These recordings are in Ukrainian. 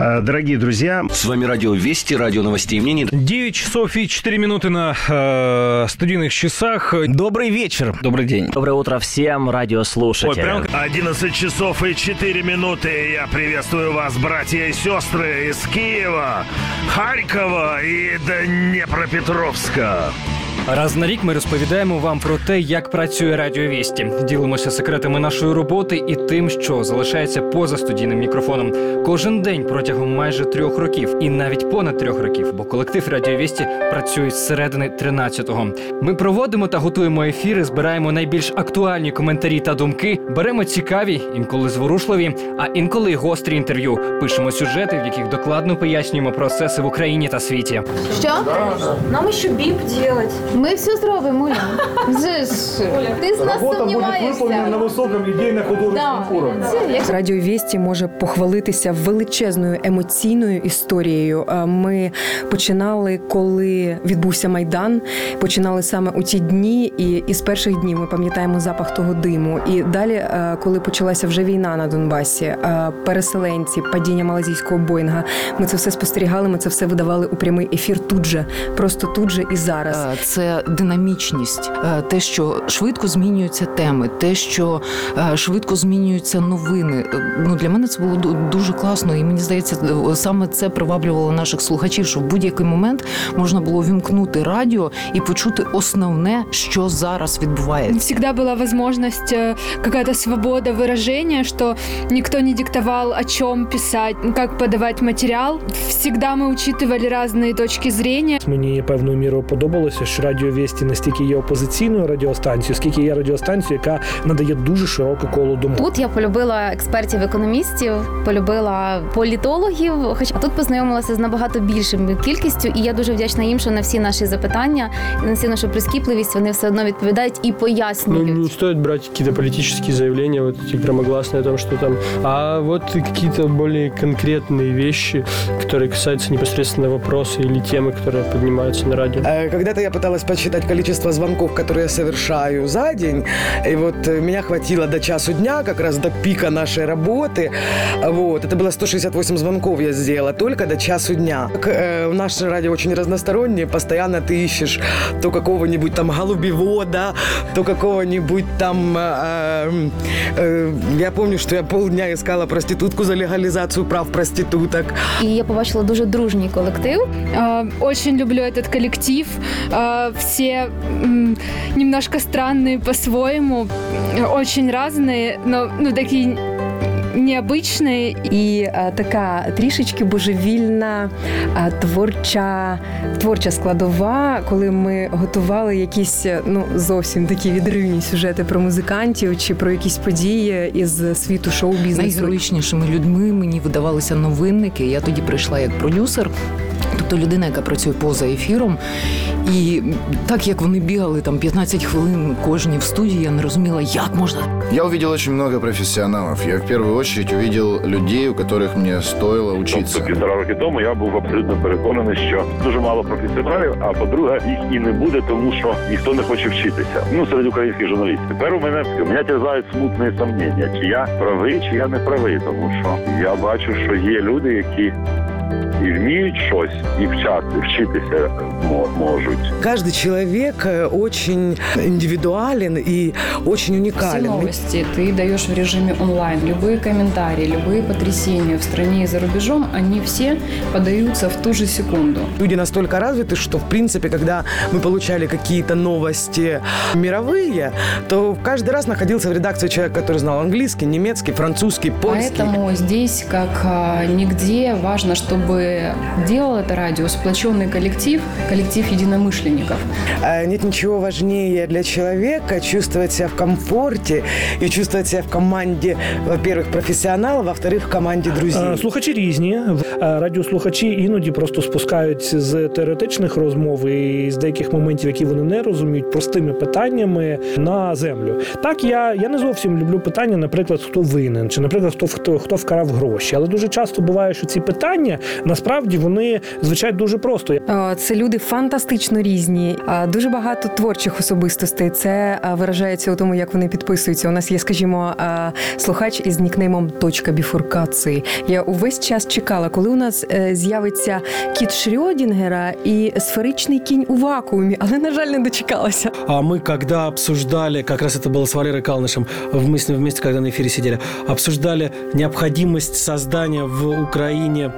Э, Дорогие друзья, С вами Радио Вести, Радио Новостей и Мнений. 9 часов и 4 минуты на э, студийных часах. Добрый вечер. Добрый день. Доброе утро всем радиослушателям. 11 часов и 4 минуты. Я приветствую вас, братья и сестры из Киева, Харькова и Днепропетровска. Раз на рік ми розповідаємо вам про те, як працює радіовісті. Ділимося секретами нашої роботи і тим, що залишається поза студійним мікрофоном. Кожен день протягом майже трьох років, і навіть понад трьох років, бо колектив радіовісті працює з середини 13-го. Ми проводимо та готуємо ефіри, збираємо найбільш актуальні коментарі та думки, беремо цікаві, інколи зворушливі, а інколи гострі інтерв'ю. Пишемо сюжети, в яких докладно пояснюємо процеси в Україні та світі. Що? Нам еще бип делать. Ми все зробимо, Оля. Вже ж. Ти з нас сумніваєшся. високому ідейно-художественному Да. Це як Радіо Вісті може похвалитися величезною емоційною історією. Е, Ми починали, коли відбувся майдан. Починали саме у ті дні, і із перших днів ми пам'ятаємо запах того диму. І далі, е, коли почалася вже війна на Донбасі, е, переселенці, падіння малазійського боїнга, ми це все спостерігали. Ми це все видавали у прямий ефір тут же, просто тут же і зараз. Е, Це динамічність, е, те, що швидко змінюються теми, те, що е, швидко змінюються новини. Е, Ну для мене це було ду- дуже класно, і мені здається, е, саме це приваблювало наших слухачів, що в будь-який момент можна було вімкнути радіо і почути основне, що зараз відбувається. Всегда была возможность, э, какая-то свобода выражения, что никто не диктовал, о чем писать, как подавать материал. Всегда мы учитывали разные точки зрения. Мені певною мірою подобалося, що радіо Вісті настільки є опозиційною радіостанцією, скільки є радіостанцією, яка надає дуже широке коло думок. Тут я полюбила експертів-економістів, полюбила політологів. Хоча тут познайомилася з набагато більшою кількістю, і я дуже вдячна їм, що на всі наші запитання і на всі нашу прискіпливість вони все одно відповідають і Ну, пояснюють. не стоит брать какие-то политические заявления, вот эти громогласные о том, что там, а вот какие-то более конкретные вещи, которые касаются непосредственно вопроса или темы, которые поднимаются на радио. Э, Когда-то я пыталась подсчитать количество звонков, которые я совершаю за день, и вот э, меня хватило до часу дня, как раз до пика нашей работы. Вот, это было 168 звонков я сделала только до часу дня. К- э, Наше радио очень разностороннее, постоянно ты ищешь то какого-нибудь там голубевода, то какого-нибудь там... э, э, я помню, что я полдня искала проститутку за легализацию прав проституток. І я побачила дуже дружній колектив. Э, Очень люблю этот коллектив. Э, Все м, немножко странные по-своему, э, очень разные, но ну, такие необычные. І е, така трішечки божевільна е, творча, творча складова, коли ми готували якісь е, ну зовсім такі відривні сюжети про музикантів чи про якісь події із світу шоу-бізнесу. Найгероїчнішими людьми мені видавалися новинники. Я тоді прийшла як продюсер. Тобто людина, яка працює поза ефіром, і так як вони бігали там 15 хвилин кожні в студії, я не розуміла, як можна Я увидел очень много профессионалов. Я в первую очередь увидел людей, у которых мне стоило учиться. Півтора роки тому я був абсолютно переконаний, що дуже мало професіоналів. А по-друге, їх і не буде, тому що ніхто не хоче вчитися. Ну серед українських журналістів. Тепер у мене мене терзають смутні сумніння, чи я правий, чи я не правий, тому що я бачу, що є люди, які і вміють щось, і вчати, вчитися мо- можуть. Каждый человек э, очень индивидуален и очень Все уникален. новости ты даешь в режиме онлайн. Любые комментарии, любые потрясения в стране и за рубежом, они все подаются в ту же секунду. Люди настолько развиты, что, в принципе, когда мы получали какие-то новости мировые, то каждый раз находился в редакции человек, который знал английский, немецкий, французский, польский. Поэтому здесь, как а, нигде, важно, чтобы делал это радио сплоченный коллектив, коллектив единомышленников. Э, Нет ничего важнее для человека чувствовать себя в комфорте и чувствовать себя в команде, во-первых, профессионала, во-вторых, в команде друзей. Е, Слухачі різні. Е, Радіослухачі іноді просто спускають з теоретичних розмов і з деяких моментів, які вони не розуміють, простими питаннями на землю. Так, я, я не зовсім люблю питання, наприклад, хто винен, чи, наприклад, хто хто, хто вкрав гроші. Але дуже часто буває, що ці питання насправді вони звучать дуже просто. Е, Це люди фантастично різні, е, дуже багато творчих особистостей. Це е, виражається у тому, як вони підписуються. У нас є, скажімо, е, слухач із нікнеймом Точка біфуркації. Я увесь час чекала, коли у нас е, з'явиться кіт Шрёдінгера і сферичний кінь у вакуумі, але на жаль, не дочекалася. А мы, когда обсуждали, как раз это было с Валерой Калнышем, мы с ним вместе, когда на эфире сидели, обсуждали необходимость создания в Украине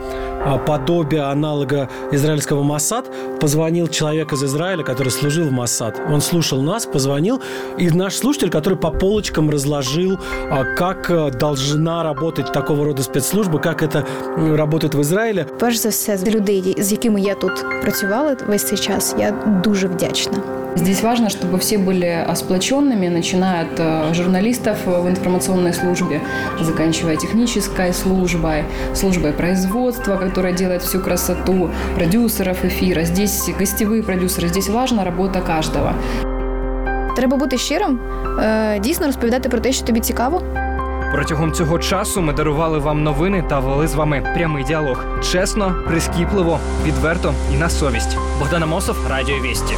а, подобия аналога израильского Моссад, позвонил человек из Израиля, который служил в Моссад. Он слушал нас, позвонил, и наш слушатель, который по полочкам разложил, а, как а, должна работать такого рода спецслужба, как это работает в Израиле. Перш за все, з людей, з якими я тут працювала весь цей час, я дуже вдячна. Здесь важно, чтобы все были сплоченными, начиная от э, журналистов в информационной службе, заканчивая технической службой, службой производства, которая делает всю красоту, продюсеров эфира. Здесь гостевые продюсеры. Здесь важна работа каждого. Треба бути щирим, е, дійсно розповідати про те, що тобі цікаво. Протягом цього часу ми дарували вам новини та вели з вами прямий діалог. Чесно, прискіпливо, відверто і на совість. Богдана Мосов, Радіо Вісті.